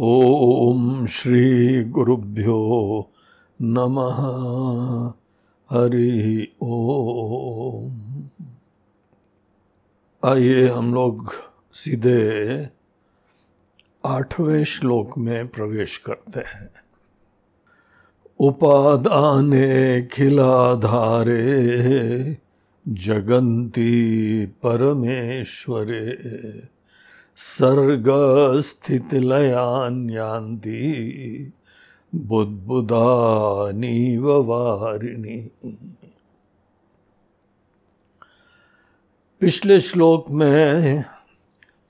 ओम श्री गुरुभ्यो नमः। हरि ओम। आइए हम लोग सीधे आठवें श्लोक में प्रवेश करते हैं। उपादाने खिलाधारे जगन्ति परमेश्वरे। सर्गस्थितिलयान्यान्ति बुद्बुदानीव वारिणी। पिछले श्लोक में,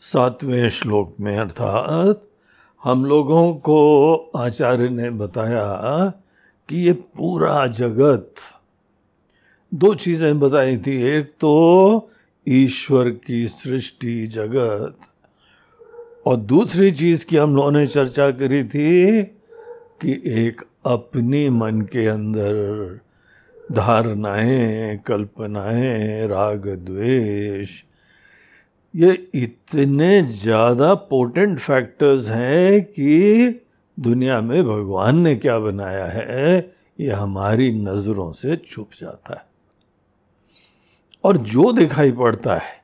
सातवें श्लोक में अर्थात हम लोगों को आचार्य ने बताया कि ये पूरा जगत, दो चीज़ें बताई थी। एक तो ईश्वर की सृष्टि जगत और दूसरी चीज़ की हम लोगों ने चर्चा करी थी कि एक अपनी मन के अंदर धारणाएँ, कल्पनाएँ, राग द्वेष, ये इतने ज़्यादा पोटेंट फैक्टर्स हैं कि दुनिया में भगवान ने क्या बनाया है, ये हमारी नज़रों से छुप जाता है। और जो दिखाई पड़ता है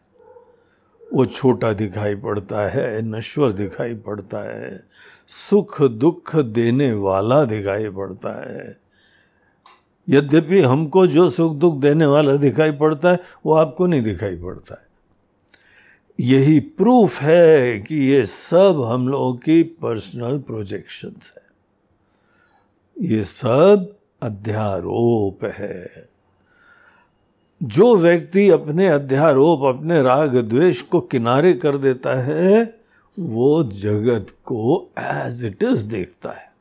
वो छोटा दिखाई पड़ता है, नश्वर दिखाई पड़ता है, सुख दुख देने वाला दिखाई पड़ता है। यद्यपि हमको जो सुख दुख देने वाला दिखाई पड़ता है, वो आपको नहीं दिखाई पड़ता है। यही प्रूफ है कि ये सब हम लोगों की पर्सनल प्रोजेक्शंस है। ये सब अध्यारोप है। जो व्यक्ति अपने अध्यारोप, अपने राग द्वेष को किनारे कर देता है, वो जगत को एज इट इज़ देखता है।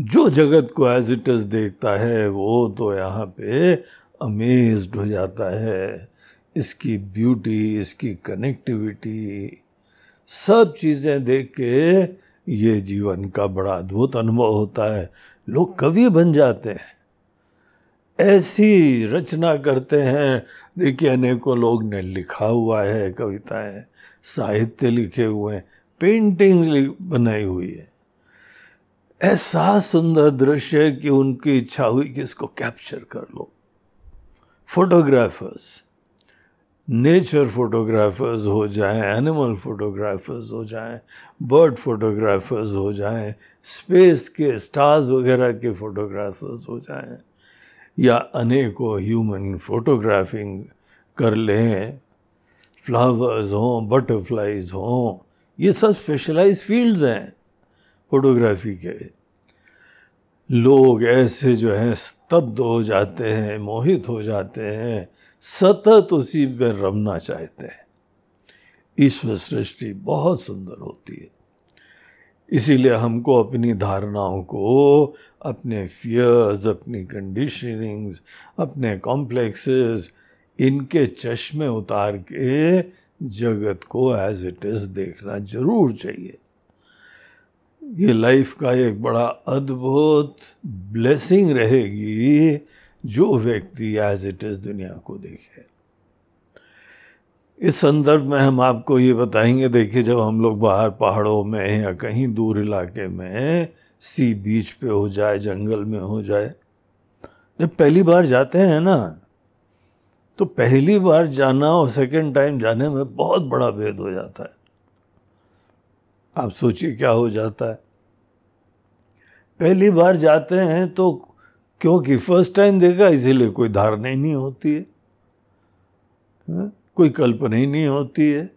जो जगत को एज इट इज़ देखता है, वो तो यहाँ पे अमेज्ड हो जाता है। इसकी ब्यूटी इसकी कनेक्टिविटी सब चीज़ें देख के ये जीवन का बड़ा अद्भुत अनुभव होता है। लोग कवि बन जाते हैं। ऐसी रचना करते हैं। देखिए, अनेकों लोग ने लिखा हुआ है, कविताएँ, साहित्य लिखे हुए हैं, पेंटिंग बनाई हुई है। ऐसा सुंदर दृश्य है कि उनकी इच्छा हुई कि इसको कैप्चर कर लो। फोटोग्राफर्स नेचर फोटोग्राफर्स हो जाएँ एनिमल फोटोग्राफर्स हो जाएँ बर्ड फोटोग्राफर्स हो जाएँ स्पेस के स्टार्स वगैरह के फोटोग्राफर्स हो जाएँ। या अनेकों ह्यूमन फोटोग्राफिंग कर लें। फ्लावर्स हों बटरफ्लाइज हों, ये सब स्पेशलाइज फील्ड्स हैं फोटोग्राफी के। लोग ऐसे जो हैं, स्तब्ध हो जाते हैं, मोहित हो जाते हैं, सतत उसी में रमना चाहते हैं। ईश्वर सृष्टि बहुत सुंदर होती है। इसीलिए हमको अपनी धारणाओं को, अपने फियर्स अपनी कंडीशनिंग्स अपने कॉम्प्लेक्सेस इनके चश्मे उतार के जगत को एज इट इज़ देखना ज़रूर चाहिए। ये लाइफ का एक बड़ा अद्भुत ब्लेसिंग रहेगी जो व्यक्ति एज इट इज़ दुनिया को देखे। इस संदर्भ में हम आपको ये बताएँगे, देखिए, जब हम लोग बाहर पहाड़ों में या कहीं दूर इलाके में सी बीच पे हो जाए, जंगल में हो जाए, जब पहली बार जाते हैं ना तो पहली बार जाना और सेकेंड टाइम जाने में बहुत बड़ा भेद हो जाता है। आप सोचिए क्या हो जाता है। पहली बार जाते हैं तो क्योंकि फ़र्स्ट टाइम देखा, इसीलिए कोई धारणा ही नहीं होती है। हा? कोई कल्पना ही नहीं होती है।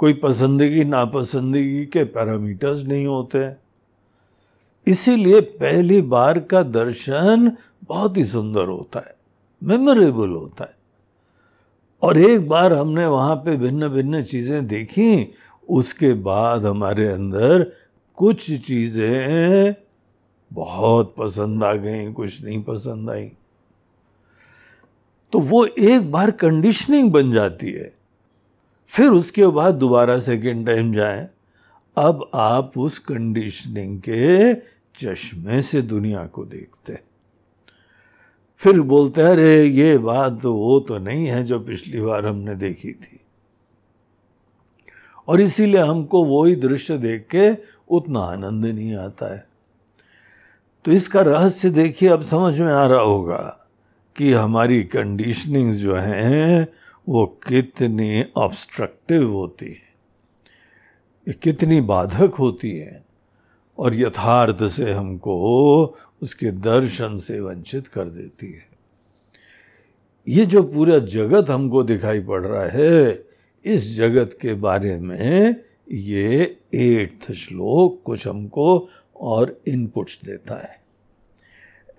कोई पसंदगी, नापसंदगी के पैरामीटर्स नहीं होते हैं। इसीलिए पहली बार का दर्शन बहुत ही सुंदर होता है मेमोरेबल होता है। और एक बार हमने वहाँ पे भिन्न भिन्न चीज़ें देखी, उसके बाद हमारे अंदर कुछ चीज़ें बहुत पसंद आ गई, कुछ नहीं पसंद आई। तो वो एक बार कंडीशनिंग बन जाती है। फिर उसके बाद दोबारा सेकेंड टाइम जाएँ। अब आप उस कंडीशनिंग के चश्मे से दुनिया को देखते फिर बोलते हैं, अरे, ये बात तो वो तो नहीं है जो पिछली बार हमने देखी थी। और इसीलिए हमको वो ही दृश्य देख के उतना आनंद नहीं आता है। तो इसका रहस्य देखिए, अब समझ में आ रहा होगा। कि हमारी कंडीशनिंग जो हैं, वो कितनी ऑब्स्ट्रक्टिव होती है। कितनी बाधक होती है। और यथार्थ से हमको उसके दर्शन से वंचित कर देती है। ये जो पूरा जगत हमको दिखाई पड़ रहा है, इस जगत के बारे में ये एट्थ श्लोक कुछ हमको और इनपुट्स देता है।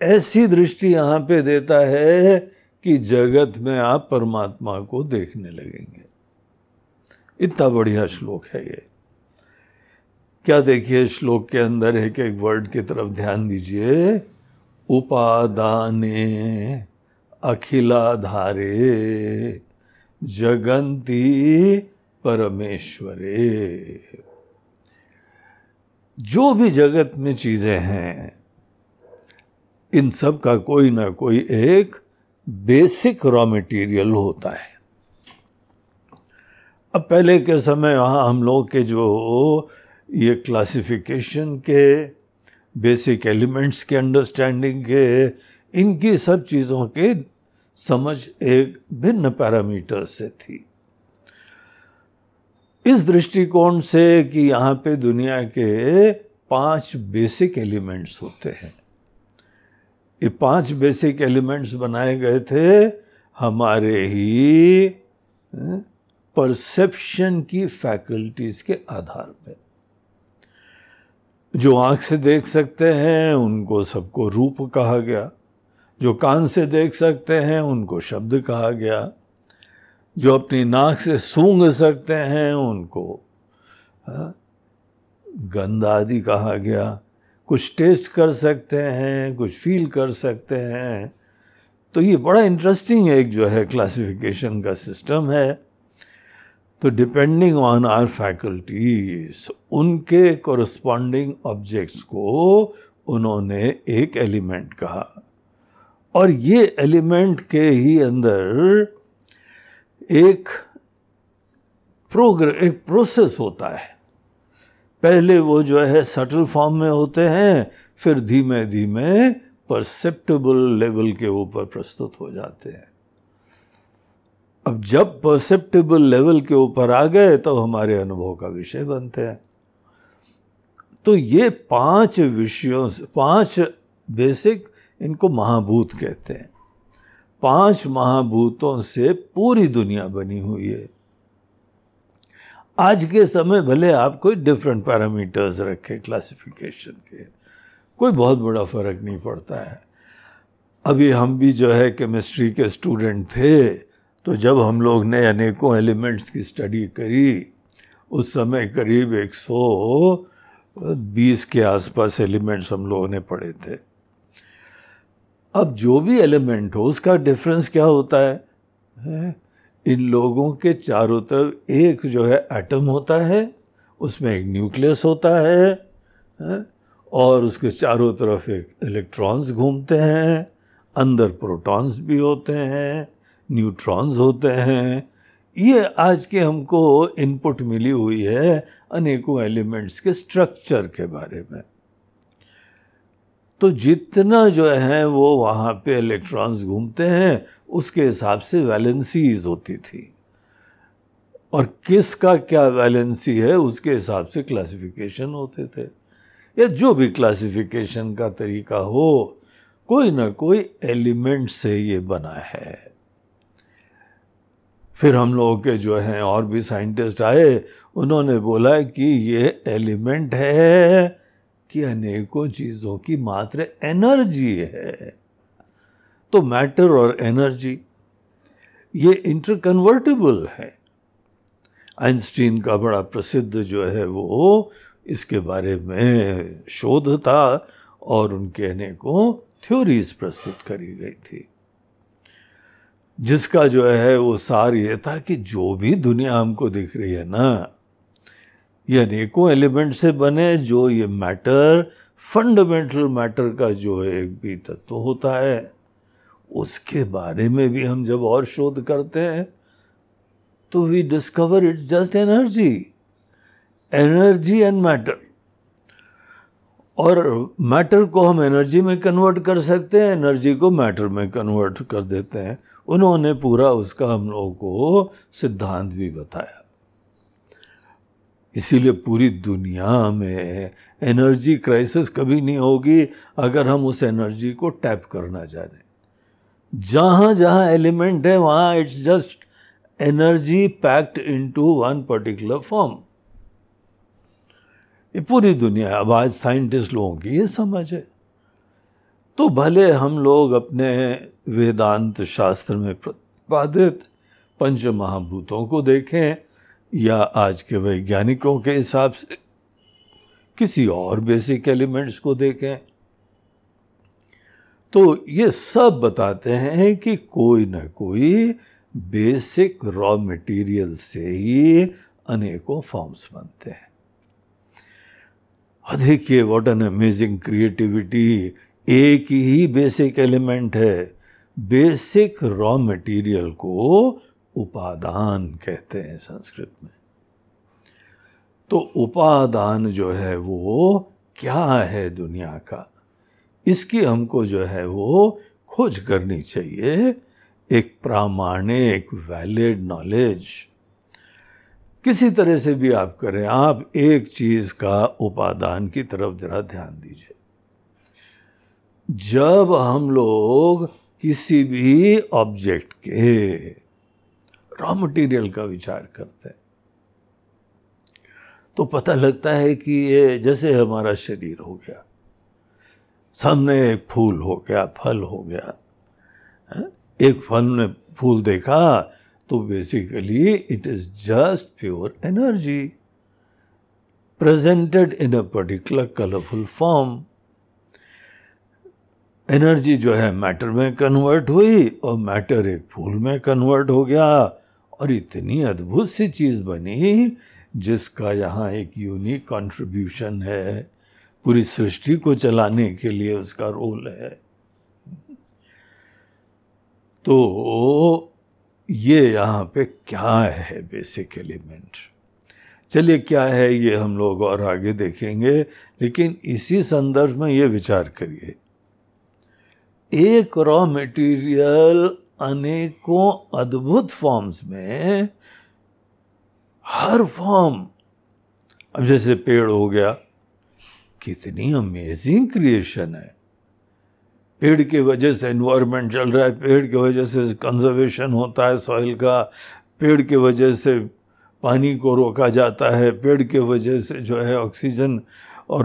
ऐसी दृष्टि यहाँ पे देता है कि जगत में आप परमात्मा को देखने लगेंगे। इतना बढ़िया श्लोक है ये। क्या देखिए, श्लोक के अंदर एक एक वर्ड की तरफ़ ध्यान दीजिए। उपादाने, अखिलाधारे जगंती परमेश्वरे। जो भी जगत में चीज़ें हैं इन सब का कोई ना कोई एक बेसिक रॉ मटेरियल होता है। अब पहले के समय वहाँ हम लोग के जो ये क्लासिफिकेशन के बेसिक एलिमेंट्स के अंडरस्टैंडिंग के, इनकी सब चीज़ों के समझ एक भिन्न पैरामीटर से थी। इस दृष्टिकोण से कि यहाँ पे दुनिया के पाँच बेसिक एलिमेंट्स होते हैं। ये पाँच बेसिक एलिमेंट्स बनाए गए थे हमारे ही परसेप्शन की फैकल्टीज के आधार पर जो आँख से देख सकते हैं उनको सबको रूप कहा गया। जो कान से देख सकते हैं उनको शब्द कहा गया। जो अपनी नाक से सूंघ सकते हैं उनको हाँ, गंध आदि कहा गया। कुछ टेस्ट कर सकते हैं, कुछ फील कर सकते हैं। तो ये बड़ा इंटरेस्टिंग एक जो है क्लासिफिकेशन का सिस्टम है। तो डिपेंडिंग ऑन आर फैकल्टीज उनके कोरस्पॉन्डिंग ऑब्जेक्ट्स को उन्होंने एक एलिमेंट कहा। और ये एलिमेंट के ही अंदर एक प्रोग्र एक प्रोसेस होता है। पहले वो जो है सटल फॉर्म में होते हैं, फिर धीमे धीमे परसेप्टेबल लेवल के ऊपर प्रस्तुत हो जाते हैं। अब जब परसेप्टेबल लेवल के ऊपर आ गए तो हमारे अनुभव का विषय बनते हैं। तो ये पाँच विषयों से, पाँच बेसिक इनको महाभूत कहते हैं। पाँच महाभूतों से पूरी दुनिया बनी हुई है। आज के समय भले आप कोई डिफरेंट पैरामीटर्स रखें क्लासिफिकेशन के कोई बहुत बड़ा फ़र्क नहीं पड़ता है। अभी हम भी जो है केमिस्ट्री के स्टूडेंट थे तो जब हम लोग ने अनेकों एलिमेंट्स की स्टडी करी उस समय करीब 120 के आसपास एलिमेंट्स हम लोगों ने पढ़े थे। अब जो भी एलिमेंट हो उसका डिफरेंस क्या होता है, है? इन लोगों के चारों तरफ़ एक जो है एटम होता है उसमें एक न्यूक्लियस होता है, है और उसके चारों तरफ़ एक इलेक्ट्रॉन्स घूमते हैं अंदर प्रोटॉन्स भी होते हैं न्यूट्रॉन्स होते हैं। ये आज के हमको इनपुट मिली हुई है अनेकों एलिमेंट्स के स्ट्रक्चर के बारे में। तो जितना जो है वो वहाँ पे इलेक्ट्रॉन्स घूमते हैं, उसके हिसाब से वैलेंसीज होती थी। और किसका क्या वैलेंसी है, उसके हिसाब से क्लासिफिकेशन होते थे। या जो भी क्लासिफिकेशन का तरीका हो, कोई ना कोई एलिमेंट से ये बना है। फिर हम लोगों के जो हैं और भी साइंटिस्ट आए, उन्होंने बोला कि ये एलिमेंट है कि अनेकों चीज़ों की मात्र एनर्जी है। तो मैटर और एनर्जी, ये इंटरकन्वर्टेबल है। आइंस्टीन का बड़ा प्रसिद्ध जो है वो इसके बारे में शोध था और उनके अनेकों थ्योरीज प्रस्तुत करी गई थी। जिसका जो है वो सार ये था कि जो भी दुनिया हमको दिख रही है ना ये अनेकों एलिमेंट से बने जो ये मैटर फंडामेंटल मैटर का जो है एक भी तत्व होता है। उसके बारे में भी हम जब और शोध करते हैं तो we discover it's just energy energy and matter और मैटर को हम एनर्जी में कन्वर्ट कर सकते हैं एनर्जी को मैटर में कन्वर्ट कर देते हैं। उन्होंने पूरा उसका हम लोगों को सिद्धांत भी बताया। इसीलिए पूरी दुनिया में एनर्जी क्राइसिस कभी नहीं होगी अगर हम उस एनर्जी को टैप करना रहे जहाँ जहाँ एलिमेंट है, वहाँ it's just energy packed into one particular form ये पूरी दुनिया अब आज साइंटिस्ट लोगों की ये समझ है। तो भले हम लोग अपने वेदांत शास्त्र में प्रतिपादित पंच महाभूतों को देखें या आज के वैज्ञानिकों के हिसाब से किसी और बेसिक एलिमेंट्स को देखें। तो ये सब बताते हैं कि कोई ना कोई बेसिक रॉ मटेरियल से ही अनेकों फॉर्म्स बनते हैं। देखिए व्हाट एन अमेजिंग क्रिएटिविटी एक ही बेसिक एलिमेंट है। बेसिक रॉ मटेरियल को उपादान कहते हैं संस्कृत में। तो उपादान जो है वो क्या है दुनिया का? इसकी हमको जो है वो खोज करनी चाहिए। एक प्रामाणिक वैलिड नॉलेज किसी तरह से भी आप करें, आप एक चीज़ का उपादान की तरफ़ जरा ध्यान दीजिए। जब हम लोग किसी भी ऑब्जेक्ट के रॉ मटेरियल का विचार करते हैं। तो पता लगता है कि ये जैसे हमारा शरीर हो गया, सामने एक फूल हो गया, फल हो गया एक फल ने फूल देखा तो basically it is just pure energy presented in a particular colourful form energy जो है मैटर में कन्वर्ट हुई और मैटर एक फूल में कन्वर्ट हो गया। और इतनी अद्भुत सी चीज़ बनी जिसका यहाँ एक यूनिक कंट्रीब्यूशन है। पूरी सृष्टि को चलाने के लिए उसका रोल है। तो ये यहाँ पे क्या है बेसिक एलिमेंट चलिए क्या है ये हम लोग और आगे देखेंगे, लेकिन इसी संदर्भ में ये विचार करिए। एक रॉ मटेरियल अनेकों अद्भुत फॉर्म्स में हर फॉर्म अब जैसे पेड़ हो गया, कितनी अमेजिंग क्रिएशन है। पेड़ की वजह से एनवायरनमेंट चल रहा है, पेड़ की वजह से कंजर्वेशन होता है सॉइल का, पेड़ की वजह से पानी को रोका जाता है, पेड़ की वजह से जो है ऑक्सीजन और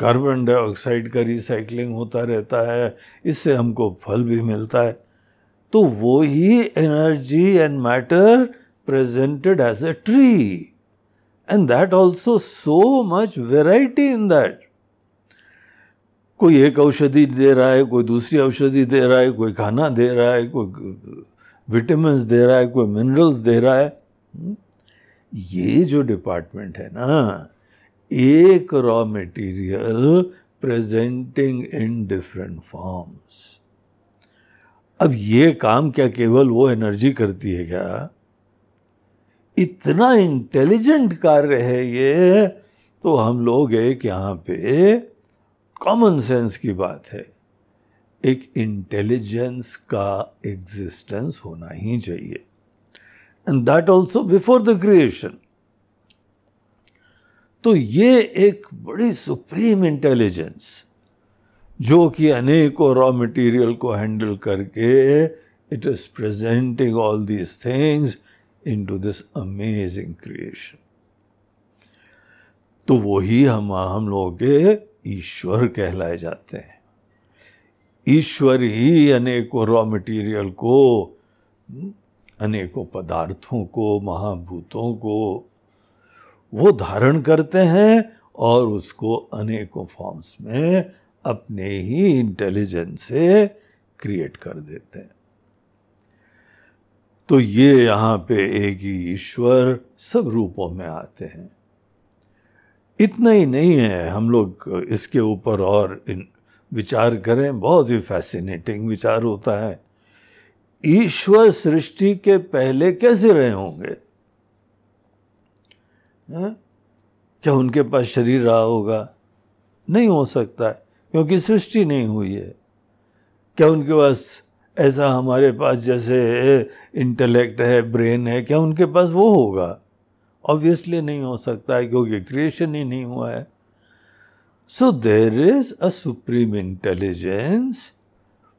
कार्बन डाइऑक्साइड का रिसाइकलिंग होता रहता है, इससे हमको फल भी मिलता है। तो वो ही energy and matter presented as a tree and that also so much variety in that कोई एक औषधि दे रहा है, कोई दूसरी औषधि दे रहा है, कोई खाना दे रहा है, कोई विटामिन दे रहा है, कोई मिनरल्स दे रहा है। हम्म? ये जो डिपार्टमेंट है ना, एक raw material presenting in different forms अब ये काम क्या केवल वो एनर्जी करती है क्या? इतना इंटेलिजेंट कार्य है ये तो हम लोग एक यहाँ पे कॉमन सेंस की बात है। एक इंटेलिजेंस का एग्जिस्टेंस होना ही चाहिए। And that also before the creation तो ये एक बड़ी सुप्रीम इंटेलिजेंस जो कि अनेकों रॉ मटेरियल को हैंडल करके it is presenting all these things into this amazing creation तो वही हम हम लोगों के ईश्वर कहलाए जाते हैं। ईश्वर ही अनेकों रॉ मटेरियल को, अनेकों पदार्थों को, महाभूतों को, वो धारण करते हैं और उसको अनेकों फॉर्म्स में अपने ही इंटेलिजेंस से क्रिएट कर देते हैं। तो ये यहाँ पे एक ही ईश्वर सब रूपों में आते हैं। इतना ही नहीं है, हम लोग इसके ऊपर और इन विचार करें, बहुत ही फैसिनेटिंग विचार होता है। ईश्वर सृष्टि के पहले कैसे रहे होंगे? क्या उनके पास शरीर रहा होगा? नहीं हो सकता है। क्योंकि सृष्टि नहीं हुई है। क्या उनके पास ऐसा हमारे पास जैसे इंटेलेक्ट है ब्रेन है, क्या उनके पास वो होगा? ऑब्वियसली नहीं हो सकता है क्योंकि क्रिएशन ही नहीं हुआ है। So there is a supreme intelligence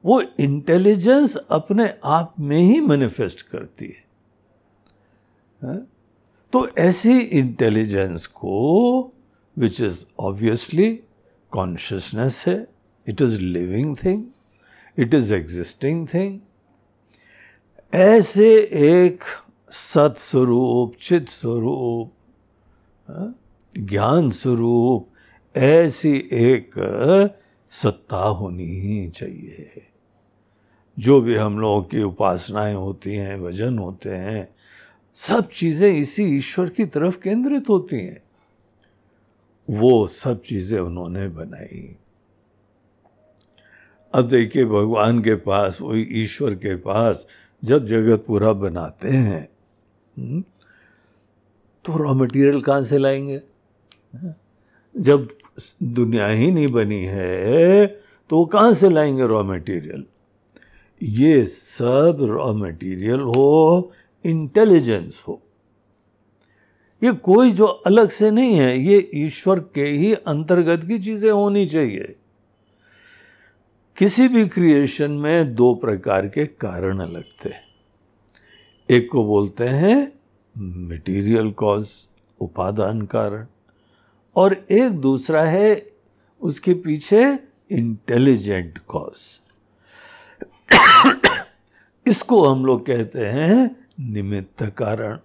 वो इंटेलिजेंस अपने आप में ही मैनिफेस्ट करती है। हा? तो ऐसी इंटेलिजेंस को विच इज़ ऑब्वियसली कॉन्शियसनेस है it is living thing it is existing thing ऐसे एक सत्स्वरूप चित स्वरूप हाँ, ज्ञान स्वरूप ऐसी एक सत्ता होनी ही चाहिए। जो भी हम लोगों की उपासनाएँ होती हैं भजन होते हैं सब चीज़ें इसी ईश्वर की तरफ़ केंद्रित होती हैं। वो सब चीज़ें उन्होंने बनाई। अब देखिए भगवान के पास वही ईश्वर के पास जब जगत पूरा बनाते हैं हम्म, तो रॉ मटेरियल कहाँ से लाएँगे? जब दुनिया ही नहीं बनी है तो वो कहाँ से लाएँगे रॉ मटेरियल ये सब रॉ मटेरियल हो इंटेलिजेंस हो। ये कोई जो अलग से नहीं है, ये ईश्वर के ही अंतर्गत की चीज़ें होनी चाहिए। किसी भी क्रिएशन में दो प्रकार के कारण अलग थे एक को बोलते हैं मटेरियल कॉज उपादान कारण, और एक दूसरा है उसके पीछे इंटेलिजेंट कॉज इसको हम लोग कहते हैं निमित्त कारण।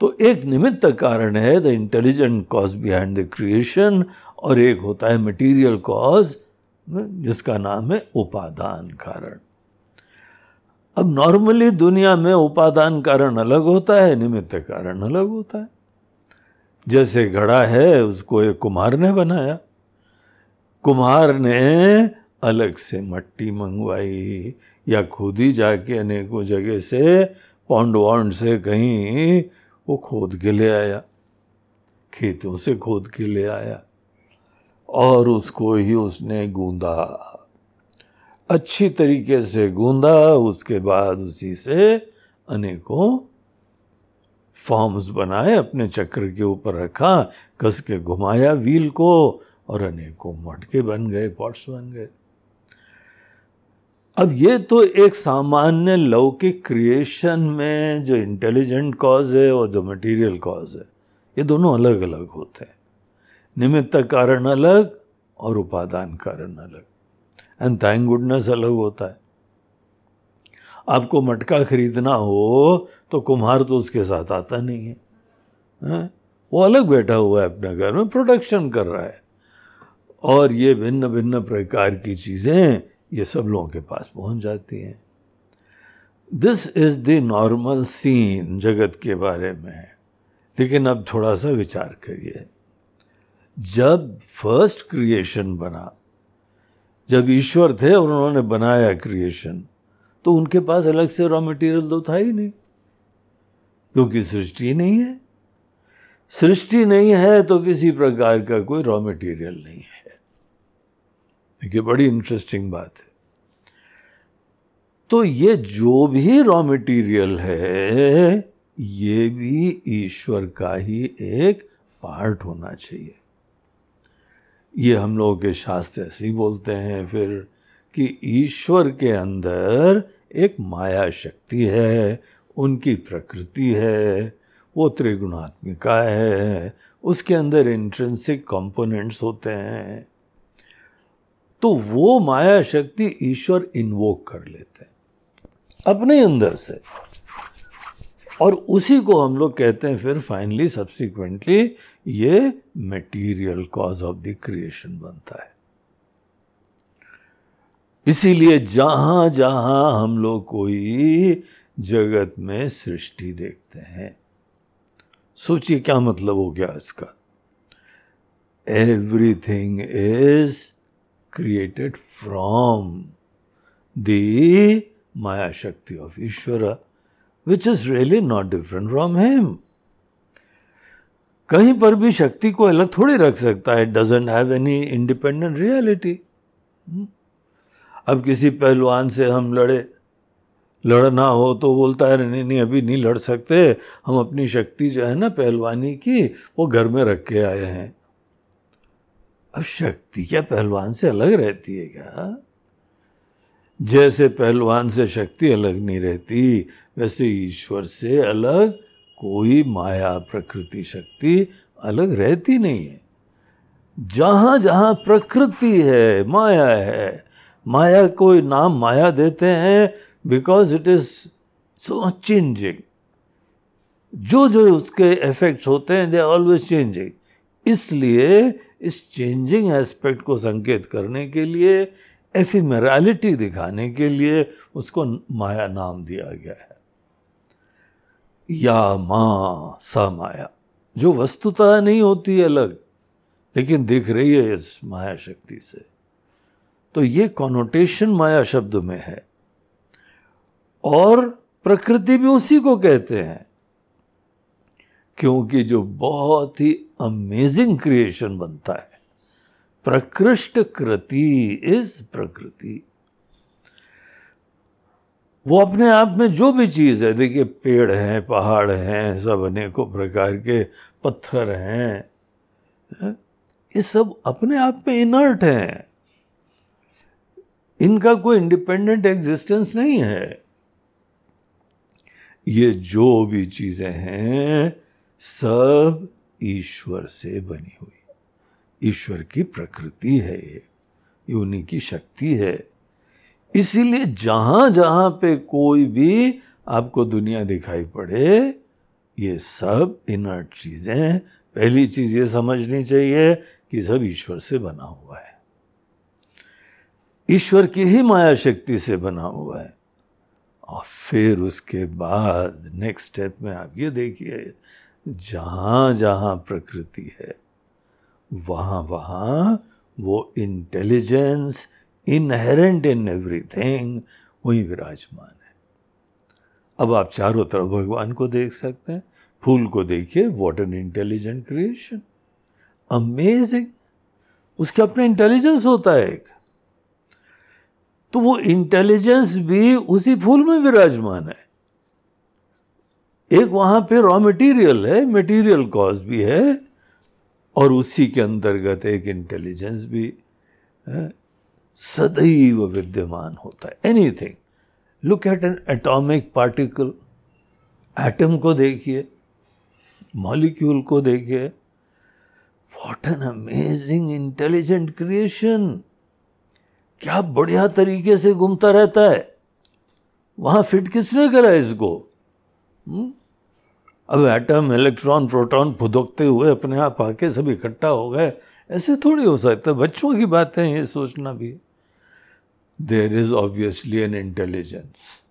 तो एक निमित्त कारण है the intelligent cause behind the creation और एक होता है मटेरियल कॉज जिसका नाम है उपादान कारण। अब नॉर्मली दुनिया में उपादान कारण अलग होता है, निमित्त कारण अलग होता है। जैसे घड़ा है, उसको एक कुम्हार ने बनाया। कुम्हार ने अलग से मट्टी मंगवाई, या खुद ही जाके अनेकों जगह से पौंड वॉन्ड से कहीं वो खोद के ले आया, खेतों से खोद के ले आया, और उसको ही उसने गूंदा। अच्छी तरीके से गूंदा, उसके बाद उसी से अनेकों फॉर्म्स बनाए, अपने चक्र के ऊपर रखा, कस के घुमाया, व्हील को, और अनेकों मटके बन गए, पॉट्स बन गए। अब ये तो एक सामान्य लौकिक क्रिएशन में जो इंटेलिजेंट कॉज है और जो मटेरियल कॉज है ये दोनों अलग अलग होते हैं। निमित्त कारण अलग और उपादान कारण अलग। एंड थैंक गुडनेस अलग होता है। आपको मटका खरीदना हो तो कुम्हार तो उसके साथ आता नहीं है, है? वो अलग बैठा हुआ है अपने घर में प्रोडक्शन कर रहा है। और ये भिन्न भिन्न प्रकार की चीज़ें ये सब लोगों के पास पहुँच जाती हैं। This is the normal scene जगत के बारे में लेकिन अब थोड़ा सा विचार करिए। जब फ़र्स्ट क्रिएशन बना, जब ईश्वर थे और उन्होंने बनाया क्रिएशन तो उनके पास अलग से रॉ मटेरियल तो था ही नहीं। क्योंकि सृष्टि नहीं है। सृष्टि नहीं है तो किसी प्रकार का कोई रॉ मटेरियल नहीं है। देखिए, बड़ी इंटरेस्टिंग बात है। तो ये जो भी रॉ मटेरियल है, ये भी ईश्वर का ही एक पार्ट होना चाहिए। ये हम लोगों के शास्त्र ऐसे ही बोलते हैं फिर कि ईश्वर के अंदर एक माया शक्ति है, उनकी प्रकृति है, वो त्रिगुणात्मिका है, उसके अंदर इंट्रेंसिक कंपोनेंट्स होते हैं। तो वो माया शक्ति ईश्वर इन्वोक कर लेते हैं, अपने अंदर से। और उसी को हम लोग कहते हैं फिर फाइनली सब्सिक्वेंटली ये material cause of the creation बनता है। इसीलिए जहाँ जहाँ हम लोग कोई जगत में सृष्टि देखते हैं, सोचिए क्या मतलब हो गया इसका। Everything is created from the maya shakti of Ishvara which is really not different from him कहीं पर भी शक्ति को अलग थोड़ी रख सकता है doesn't have any independent reality अब किसी पहलवान से हम लड़े लड़ना हो तो बोलता है, नहीं नहीं, अभी नहीं लड़ सकते, हम अपनी शक्ति जो है ना पहलवानी की, वो घर में रख के आए हैं। अब शक्ति क्या पहलवान से अलग रहती है क्या? जैसे पहलवान से शक्ति अलग नहीं रहती, वैसे ईश्वर से अलग कोई माया प्रकृति शक्ति अलग रहती नहीं है। जहाँ जहाँ प्रकृति है, माया है, माया कोई नाम माया देते हैं because it is so changing जो जो उसके इफेक्ट्स होते हैं दे ऑलवेज चेंजिंग इसलिए इस चेंजिंग एस्पेक्ट को संकेत करने के लिए एफिमेरालिटी दिखाने के लिए उसको माया नाम दिया गया है। या माँ सा माया, जो वस्तुतः नहीं होती अलग, लेकिन दिख रही है इस माया शक्ति से। तो ये कॉनोटेशन माया शब्द में है। और प्रकृति भी उसी को कहते हैं। क्योंकि जो बहुत ही अमेजिंग क्रिएशन बनता है। प्रकृष्ट कृति इज़ प्रकृति। वो अपने आप में जो भी चीज़ है, देखिए पेड़ हैं, पहाड़ हैं, सब अनेकों प्रकार के पत्थर हैं ये सब अपने आप में इनर्ट हैं। इनका कोई इंडिपेंडेंट एग्जिस्टेंस नहीं है। ये जो भी चीज़ें हैं सब ईश्वर से बनी हुई। ईश्वर की प्रकृति है ये ये उन्हीं की शक्ति है। इसीलिए जहाँ जहाँ पे कोई भी आपको दुनिया दिखाई पड़े, ये सब इनर्ट चीज़ें पहली चीज़ ये समझनी चाहिए कि सब ईश्वर से बना हुआ है। ईश्वर की ही माया शक्ति से बना हुआ है। और फिर उसके बाद नेक्स्ट स्टेप में आप ये देखिए जहाँ जहाँ प्रकृति है वहाँ वहाँ वो इंटेलिजेंस इनहेरेंट इन एवरीथिंग वही विराजमान है। अब आप चारों तरफ़ भगवान को देख सकते हैं, फूल को देखिए what an intelligent creation amazing उसके अपने इंटेलिजेंस होता है एक। तो वो इंटेलिजेंस भी उसी फूल में विराजमान है। एक वहाँ पे रॉ मटेरियल है मटेरियल कॉज भी है, और उसी के अंतर्गत एक इंटेलिजेंस भी, है, सदैव विद्यमान होता है। Anything look at an atomic particle atom को देखिए मॉलिक्यूल को देखिए। What an amazing intelligent creation क्या बढ़िया तरीके से घूमता रहता है। वहाँ फिट किसने करा इसको? हम्म? अब एटम इलेक्ट्रॉन प्रोटॉन फुदकते हुए अपने आप आके सब इकट्ठा हो गए। ऐसे थोड़ी हो सकता है। बच्चों की बातें ये सोचना भी। There is obviously an intelligence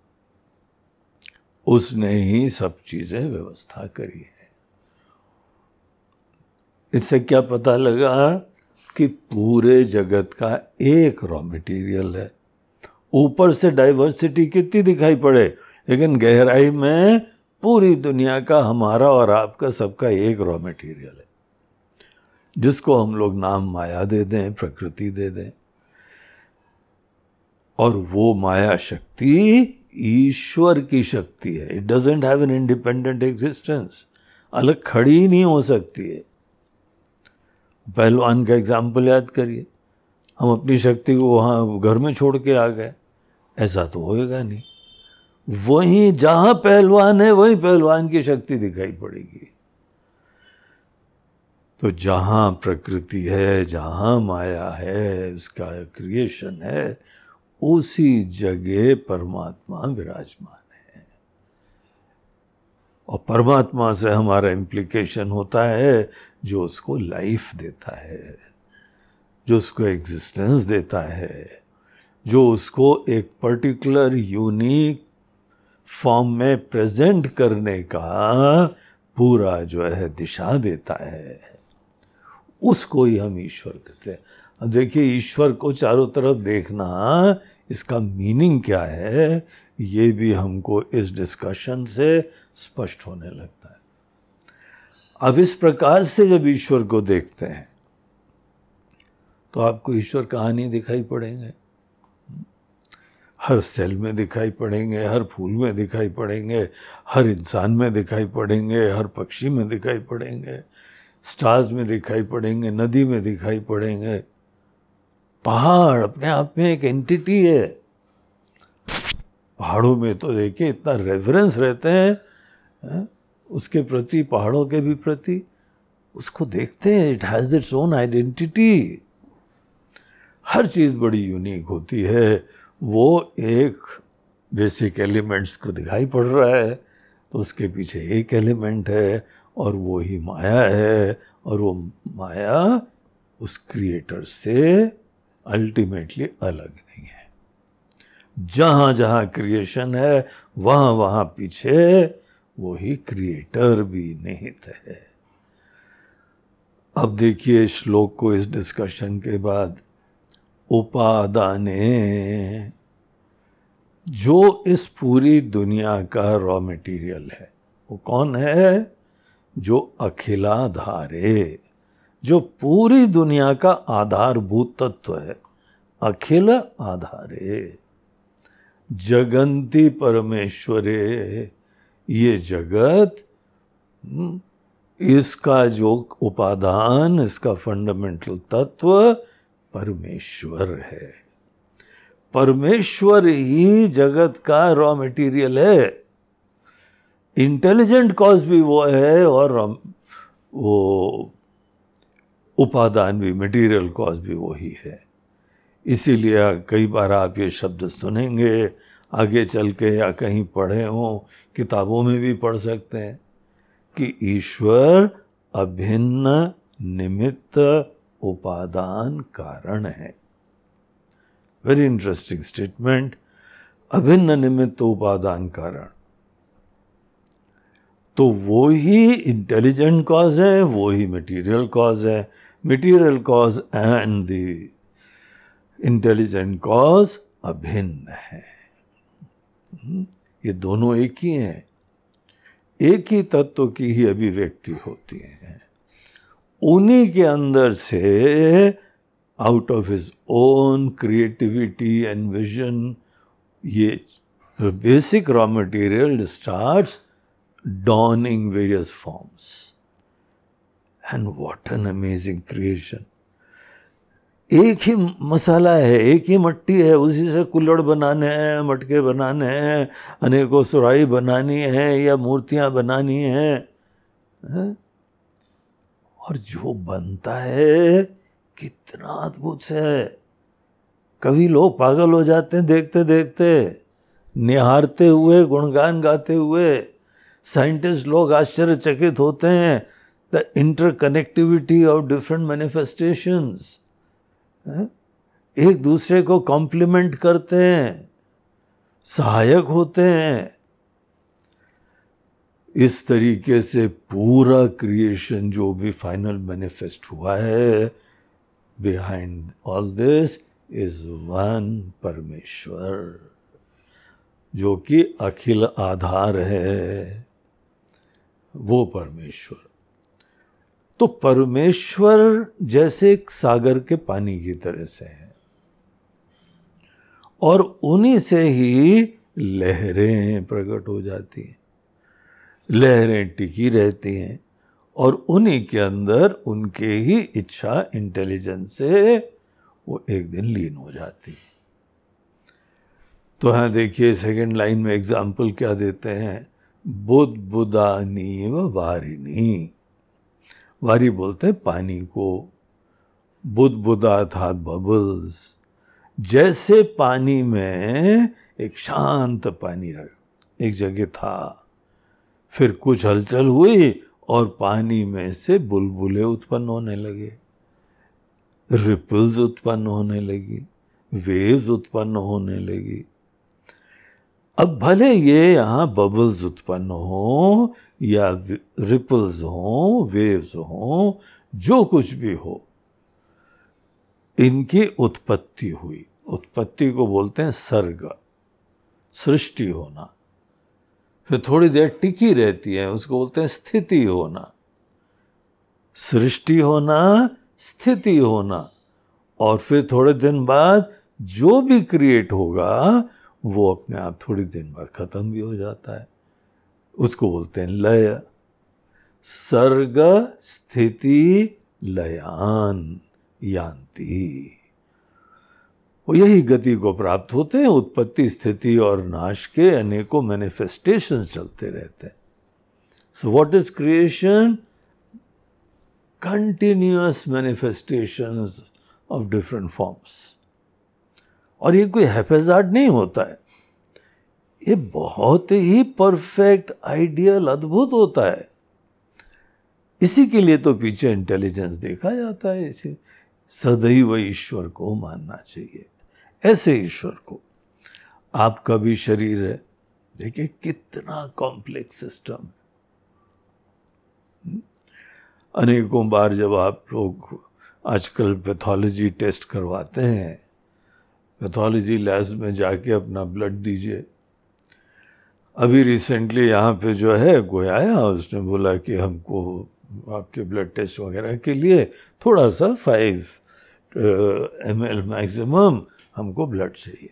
उसने ही सब चीज़ें व्यवस्था करी है। इससे क्या पता लगा कि पूरे जगत का एक रॉ मटेरियल है। ऊपर से डाइवर्सिटी कितनी दिखाई पड़े, लेकिन गहराई में पूरी दुनिया का, हमारा और आपका सबका एक रॉ मटेरियल है। जिसको हम लोग नाम माया दे दें, प्रकृति दे दें। और वो माया शक्ति ईश्वर की शक्ति है। It doesn't have an independent existence अलग खड़ी ही नहीं हो सकती है। पहलवान का एग्ज़ाम्पल याद करिए। हम अपनी शक्ति को वहाँ घर में छोड़ के आ गए। ऐसा तो होएगा नहीं। वहीं जहाँ पहलवान है, वहीं पहलवान की शक्ति दिखाई पड़ेगी। तो जहाँ प्रकृति है, जहाँ माया है, उसका क्रिएशन है, उसी जगह परमात्मा विराजमान है। और परमात्मा से हमारा इम्प्लीकेशन होता है, जो उसको लाइफ देता है, जो उसको एग्जिस्टेंस देता है, जो उसको एक पर्टिकुलर यूनिक फॉर्म में प्रेजेंट करने का पूरा जो है दिशा देता है। उसको ही हम ईश्वर कहते हैं। अब देखिए, ईश्वर को चारों तरफ़ देखना इसका मीनिंग क्या है, ये भी हमको इस डिस्कशन से स्पष्ट होने लगता है। अब इस प्रकार से जब ईश्वर को देखते हैं तो आपको ईश्वर कहानी दिखाई पड़ेंगे। हर सेल में दिखाई पड़ेंगे, हर फूल में दिखाई पड़ेंगे, हर इंसान में दिखाई पड़ेंगे, हर पक्षी में दिखाई पड़ेंगे, स्टार्स में दिखाई पड़ेंगे, नदी में दिखाई पड़ेंगे पहाड़ अपने आप में एक एंटिटी है पहाड़ों में तो देखिए इतना रेफरेंस रहते हैं, है? उसके प्रति, पहाड़ों के भी प्रति, उसको देखते हैं it has its own identity हर चीज़ बड़ी यूनिक होती है वो एक बेसिक एलिमेंट्स को दिखाई पड़ रहा है तो उसके पीछे एक एलिमेंट है और वो ही माया है और वो माया उस क्रिएटर से अल्टीमेटली अलग नहीं है। जहाँ जहाँ क्रिएशन है, वहाँ वहाँ पीछे वही क्रिएटर भी निहित है। अब देखिए श्लोक को इस डिस्कशन के बाद उपादाने। जो इस पूरी दुनिया का रॉ मटेरियल है वो कौन है? जो अखिलाधारे जो पूरी दुनिया का आधारभूत तत्व है अखिल आधारे। जगंती परमेश्वरे ये जगत हम्म, इसका जो उपादान इसका फंडामेंटल तत्व परमेश्वर है। परमेश्वर ही जगत का रॉ मटेरियल है। इंटेलिजेंट कॉज भी वो है और वो उपादान भी मटेरियल कॉज भी वही है। इसीलिए कई बार आप ये शब्द सुनेंगे, आगे चल के या कहीं पढ़े हों, किताबों में भी पढ़ सकते हैं कि ईश्वर अभिन्न, निमित्त उपादान कारण है। वेरी इंटरेस्टिंग स्टेटमेंट अभिन्न निमित्त उपादान कारण। तो वो ही इंटेलिजेंट कॉज है वो ही मटीरियल कॉज है। Material cause and the intelligent cause अभिन्न है। हम्म, ये दोनों एक ही हैं। एक ही तत्व की ही अभिव्यक्ति होती है। उन्हीं के अंदर से out of his own creativity and vision ये basic raw material starts donning various forms and what an amazing creation एक ही मसाला है, एक ही मट्टी है, उसी से कुल्लड़ बनाने हैं, मटके बनाने हैं, अनेकों सुराई बनानी है या मूर्तियाँ बनानी हैं, है? और जो बनता है, कितना अद्भुत है। कभी लोग पागल हो जाते हैं देखते देखते, निहारते हुए, गुणगान गाते हुए। साइंटिस्ट लोग आश्चर्यचकित होते हैं। The interconnectivity of different manifestations एक दूसरे को कॉम्प्लीमेंट करते हैं, सहायक होते हैं। इस तरीके से पूरा क्रिएशन जो भी फाइनल मैनिफेस्ट हुआ है behind all this is one Parameshvara जो कि अखिल आधार है, वो परमेश्वर तो परमेश्वर जैसे एक सागर के पानी की तरह से है, और उन्हीं से ही लहरें प्रकट हो जाती हैं। लहरें टिकी रहती हैं और उन्हीं के अंदर उनके ही इच्छा इंटेलिजेंस से वो एक दिन लीन हो जाती है। तो हाँ देखिए सेकंड लाइन में एग्ज़ाम्पल क्या देते हैं? बुद्ध बुदानी वारिणी वारी बोलते हैं पानी को। बुद बुदा था बबल्स जैसे पानी में एक शांत पानी रह एक जगह था फिर कुछ हलचल हुई और पानी में से बुलबुले उत्पन्न होने लगे। रिपल्स उत्पन्न होने लगी, वेव्स उत्पन्न होने लगी। अब भले ये यहाँ बबल्स उत्पन्न हो या रिपल्स हो, वेव्स हो, जो कुछ भी हो, इनकी उत्पत्ति हुई। उत्पत्ति को बोलते हैं सर्ग, सृष्टि होना। फिर थोड़ी देर टिकी रहती है, उसको बोलते हैं स्थिति होना। सृष्टि होना, स्थिति होना। और फिर थोड़े दिन बाद जो भी क्रिएट होगा, वो अपने आप थोड़ी दिन बाद खत्म भी हो जाता है। उसको बोलते हैं लय। सर्ग स्थिति लयान यान्ति। वो यही गति को प्राप्त होते हैं, उत्पत्ति स्थिति और नाश के अनेकों मैनिफेस्टेशन चलते रहते हैं। So what is creation continuous manifestations of different forms और ये कोई हैफेजार्ड नहीं होता है। ये बहुत ही परफेक्ट आइडियल अद्भुत होता है। इसी के लिए तो पीछे इंटेलिजेंस देखा जाता है। इसी सदैव ईश्वर को मानना चाहिए। ऐसे ईश्वर को। आपका भी शरीर है। देखिए कितना कॉम्प्लेक्स सिस्टम? अनेकों बार जब आप लोग आजकल पैथोलॉजी टेस्ट करवाते हैं पैथोलॉजी लैब में जाके अपना ब्लड दीजिए। अभी रिसेंटली यहाँ पे जो है, कोई आया, उसने बोला कि हमको आपके ब्लड टेस्ट वगैरह के लिए थोड़ा सा फाइव एम एल मैक्सिमम हमको ब्लड चाहिए।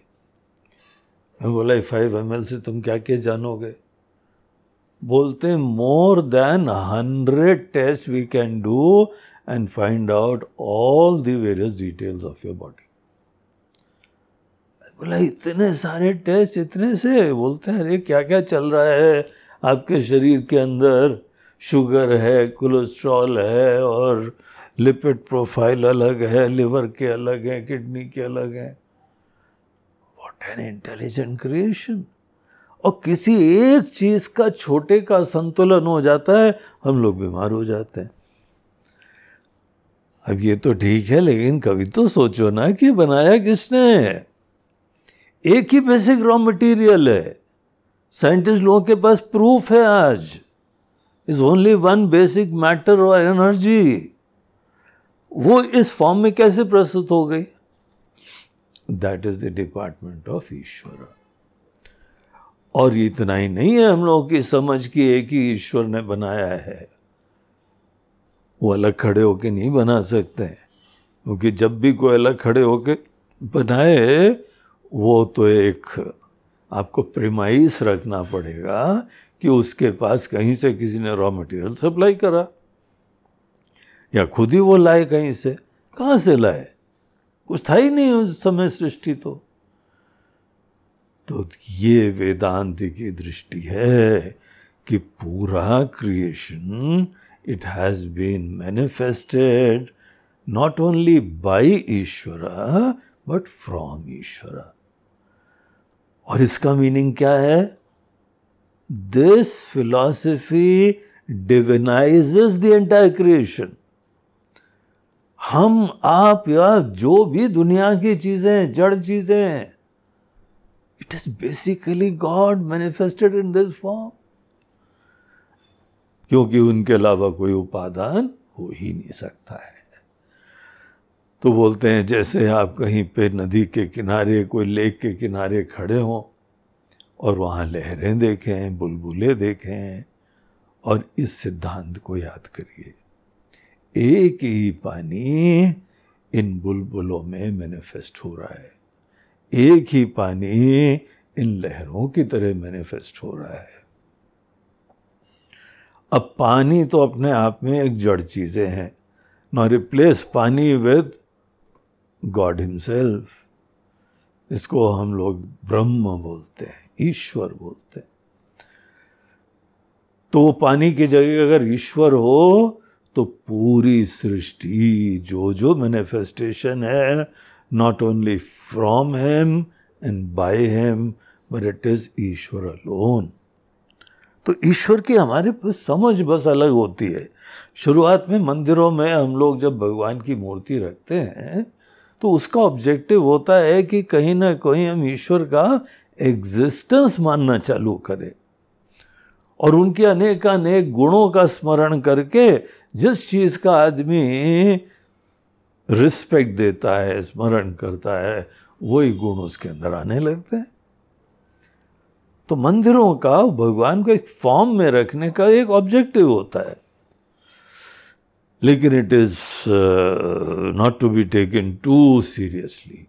मैं बोला फाइव एम एल से तुम क्या क्या जानोगे? बोलते more than hundred test we can do and find out all the various details of your body बोला, इतने सारे टेस्ट इतने से? बोलते हैं अरे क्या क्या चल रहा है? आपके शरीर के अंदर शुगर है कोलेस्ट्रॉल है और लिपिड प्रोफ़ाइल अलग है लिवर के अलग है किडनी के अलग है। एन इंटेलिजेंट क्रिएशन और किसी एक चीज़ का छोटे का संतुलन हो जाता है, हम लोग बीमार हो जाते हैं। अब ये तो ठीक है, लेकिन कभी तो सोचो ना कि बनाया किसने? एक ही बेसिक रॉ मटेरियल है। साइंटिस्ट लोगों के पास प्रूफ है आज। Is only one basic matter और एनर्जी वो इस फॉर्म में कैसे प्रस्तुत हो गई? That is the department of Ishvara और इतना ही नहीं है हम लोगों की समझ की एक ही ईश्वर ने बनाया है। वो अलग खड़े होके नहीं बना सकते। क्योंकि जब भी कोई अलग खड़े होके बनाए, वो तो एक आपको प्रेमाइस रखना पड़ेगा कि उसके पास कहीं से किसी ने रॉ मटेरियल सप्लाई करा। या खुद ही वो लाए कहीं से। कहाँ से लाए? कुछ था ही नहीं उस समय सृष्टि तो। तो ये वेदांत की दृष्टि है कि पूरा creation it has been manifested not only by Ishvara but from Ishvara. और इसका मीनिंग क्या है? This philosophy divinizes the entire creation हम, आप, या जो भी दुनिया की चीज़ें, जड़ चीज़ें it is basically god manifested in this form क्योंकि उनके अलावा कोई उपादान हो ही नहीं सकता है। तो बोलते हैं, जैसे आप कहीं पे नदी के किनारे, कोई लेक के किनारे खड़े हों, और वहाँ लहरें देखें, बुलबुलें देखें, और इस सिद्धांत को याद करिए। एक ही पानी इन बुलबुलों में मैनिफेस्ट हो रहा है। एक ही पानी इन लहरों की तरह मैनिफेस्ट हो रहा है। अब पानी तो अपने आप में एक जड़ चीज़ें हैं। ना रिप्लेस पानी विद गॉड हिमसेल्फ इसको हम लोग ब्रह्म बोलते हैं, ईश्वर बोलते हैं। तो वो पानी की जगह अगर ईश्वर हो तो पूरी सृष्टि जो जो मैनिफेस्टेशन है not only from him and by him but it is Ishvara alone तो ईश्वर की हमारे समझ बस अलग होती है। शुरुआत में मंदिरों में हम लोग जब भगवान की मूर्ति रखते हैं तो उसका ऑब्जेक्टिव होता है कि कहीं ना कहीं हम ईश्वर का एग्जिस्टेंस मानना चालू करें। और उनके अनेक अनेक गुणों का स्मरण करके जिस चीज़ का आदमी रिस्पेक्ट देता है, स्मरण करता है, वही गुण उसके अंदर आने लगते हैं। तो मंदिरों का, भगवान को एक फॉर्म में रखने का एक ऑब्जेक्टिव होता है। लेकिन it is not to be taken too seriously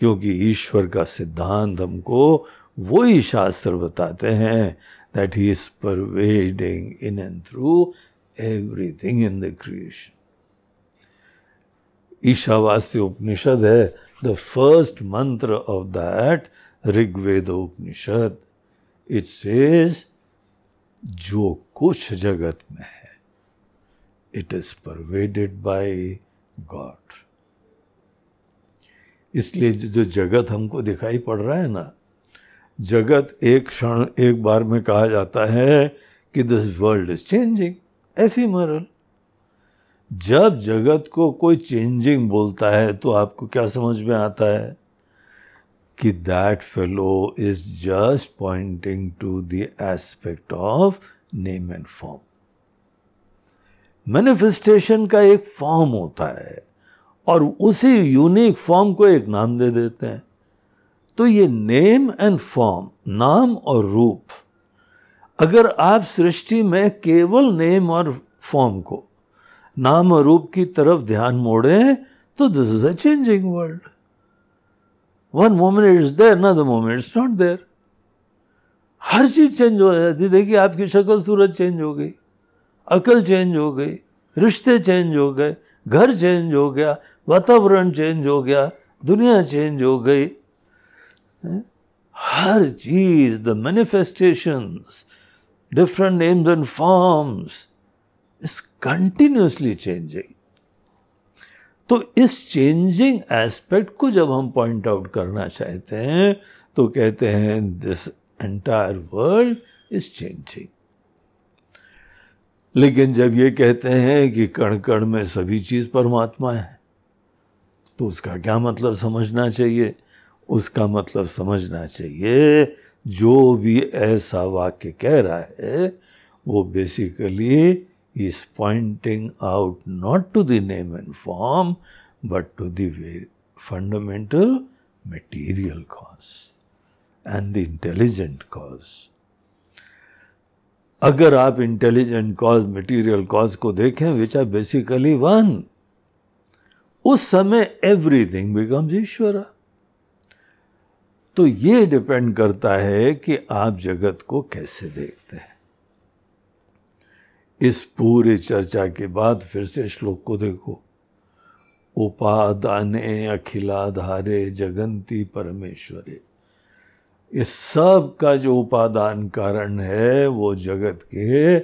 क्योंकि ईश्वर का सिद्धांत हमको वही शास्त्र बताते हैं that he is pervading in and through everything in the creation Ishavasya Upanishad है the first mantra of that Rigveda Upanishad it says जो कुछ जगत में है it is pervaded by god इसलिए जो जगत हमको दिखाई पड़ रहा है ना जगत एक क्षण, एक बार में कहा जाता है कि this world is changing ephemeral जब जगत को कोई चेंजिंग बोलता है तो आपको क्या समझ में आता है? कि that fellow is just pointing to the aspect of name and form manifestation का एक फॉर्म होता है, और उसी यूनिक फॉर्म को एक नाम दे देते हैं। तो ये नेम एंड फॉर्म नाम और रूप, अगर आप सृष्टि में केवल नेम और फॉर्म को, नाम और रूप की तरफ़ ध्यान मोड़े तो this is a changing world one moment is there ना the moment is not there हर चीज़ चेंज हो जाती देखिए, आपकी शक्ल सूरत चेंज हो गई, अकल चेंज हो गई, रिश्ते चेंज हो गए, घर चेंज हो गया, वातावरण चेंज हो गया, दुनिया चेंज हो गई। हर चीज़ the manifestations different names and forms is continuously changing तो इस चेंजिंग एस्पेक्ट को जब हम पॉइंट आउट करना चाहते हैं तो कहते हैं this entire world is changing लेकिन जब ये कहते हैं कि कण कण में सभी चीज़ परमात्मा है तो उसका क्या मतलब समझना चाहिए? उसका मतलब समझना चाहिए, जो भी ऐसा वाक्य कह रहा है, वो basically is pointing out not to the name and form but to the fundamental material cause and the intelligent cause अगर आप इंटेलिजेंट कॉज मटेरियल कॉज को देखें विच आर बेसिकली वन उस समय एवरीथिंग बिकम्स ईश्वर। आ तो ये डिपेंड करता है कि आप जगत को कैसे देखते हैं। इस पूरी चर्चा के बाद फिर से श्लोक को देखो। उपादाने, अखिलाधारे, जगंती, परमेश्वरे। इस सब का जो उपादान कारण है, वो जगत के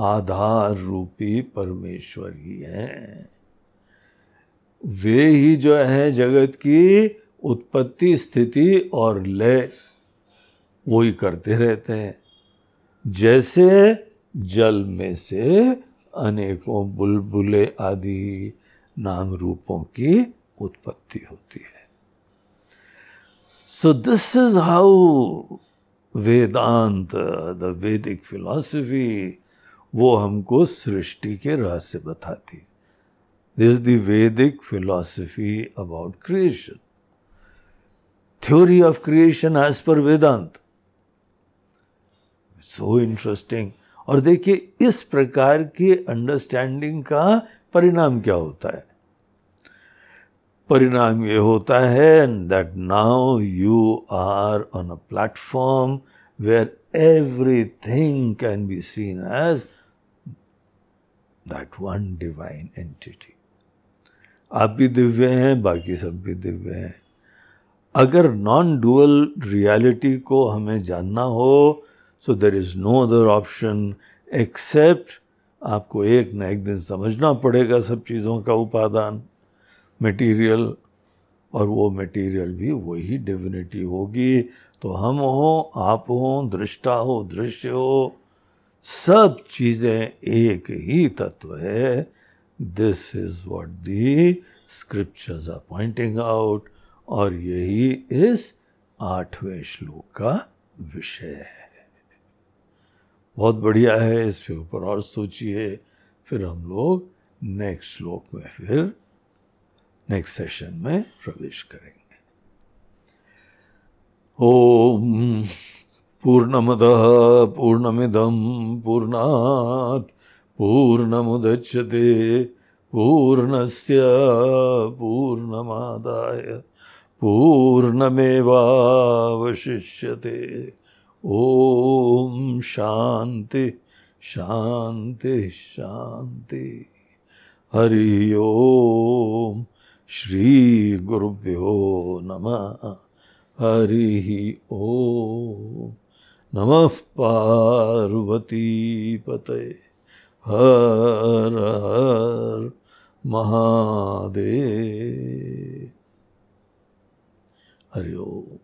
आधार रूपी परमेश्वर ही है। वे ही जो है जगत की उत्पत्ति, स्थिति और लय वो ही करते रहते हैं। जैसे जल में से अनेकों बुलबुले आदि नाम रूपों की उत्पत्ति होती है। So this is how Vedanta the Vedic philosophy वो हमको सृष्टि के रहस्य बताती this the Vedic philosophy about creation theory of creation as per Vedanta so interesting और देखिए, इस प्रकार की अंडरस्टैंडिंग का परिणाम क्या होता है? परिणाम ये होता है that now you are on a platform where everything can be seen as that one divine entity आप भी दिव्य हैं, बाकी सब भी दिव्य हैं। अगर नॉन डुअल रियलिटी को हमें जानना हो so there is no other option except आपको एक ना एक दिन समझना पड़ेगा सब चीज़ों का उपादान मटेरियल और वो मटेरियल भी वही डिविनिटी होगी। तो हम हो, आप हो, दृष्टा हो, दृश्य हो, सब चीज़ें एक ही तत्व है। This is what the scriptures are pointing out और यही इस आठवें श्लोक का विषय है। बहुत बढ़िया है इसके ऊपर और सोचिए। फिर हम लोग नेक्स्ट श्लोक में फिर नेक्स्ट सेशन में प्रवेश करेंगे। ओम पूर्णमद पूर्णमिदम पूर्णात पूर्णमुदच्यते पूर्णस्य पूर्णमादाय। पूर्णमेवावशिष्यते। ॐ शान्ति शान्ति शान्ति। हरि ओम श्रीगुरुभ्यो नमः। हरिः ॐ नमः पार्वतीपते। हर हर महादेव। हरि ओम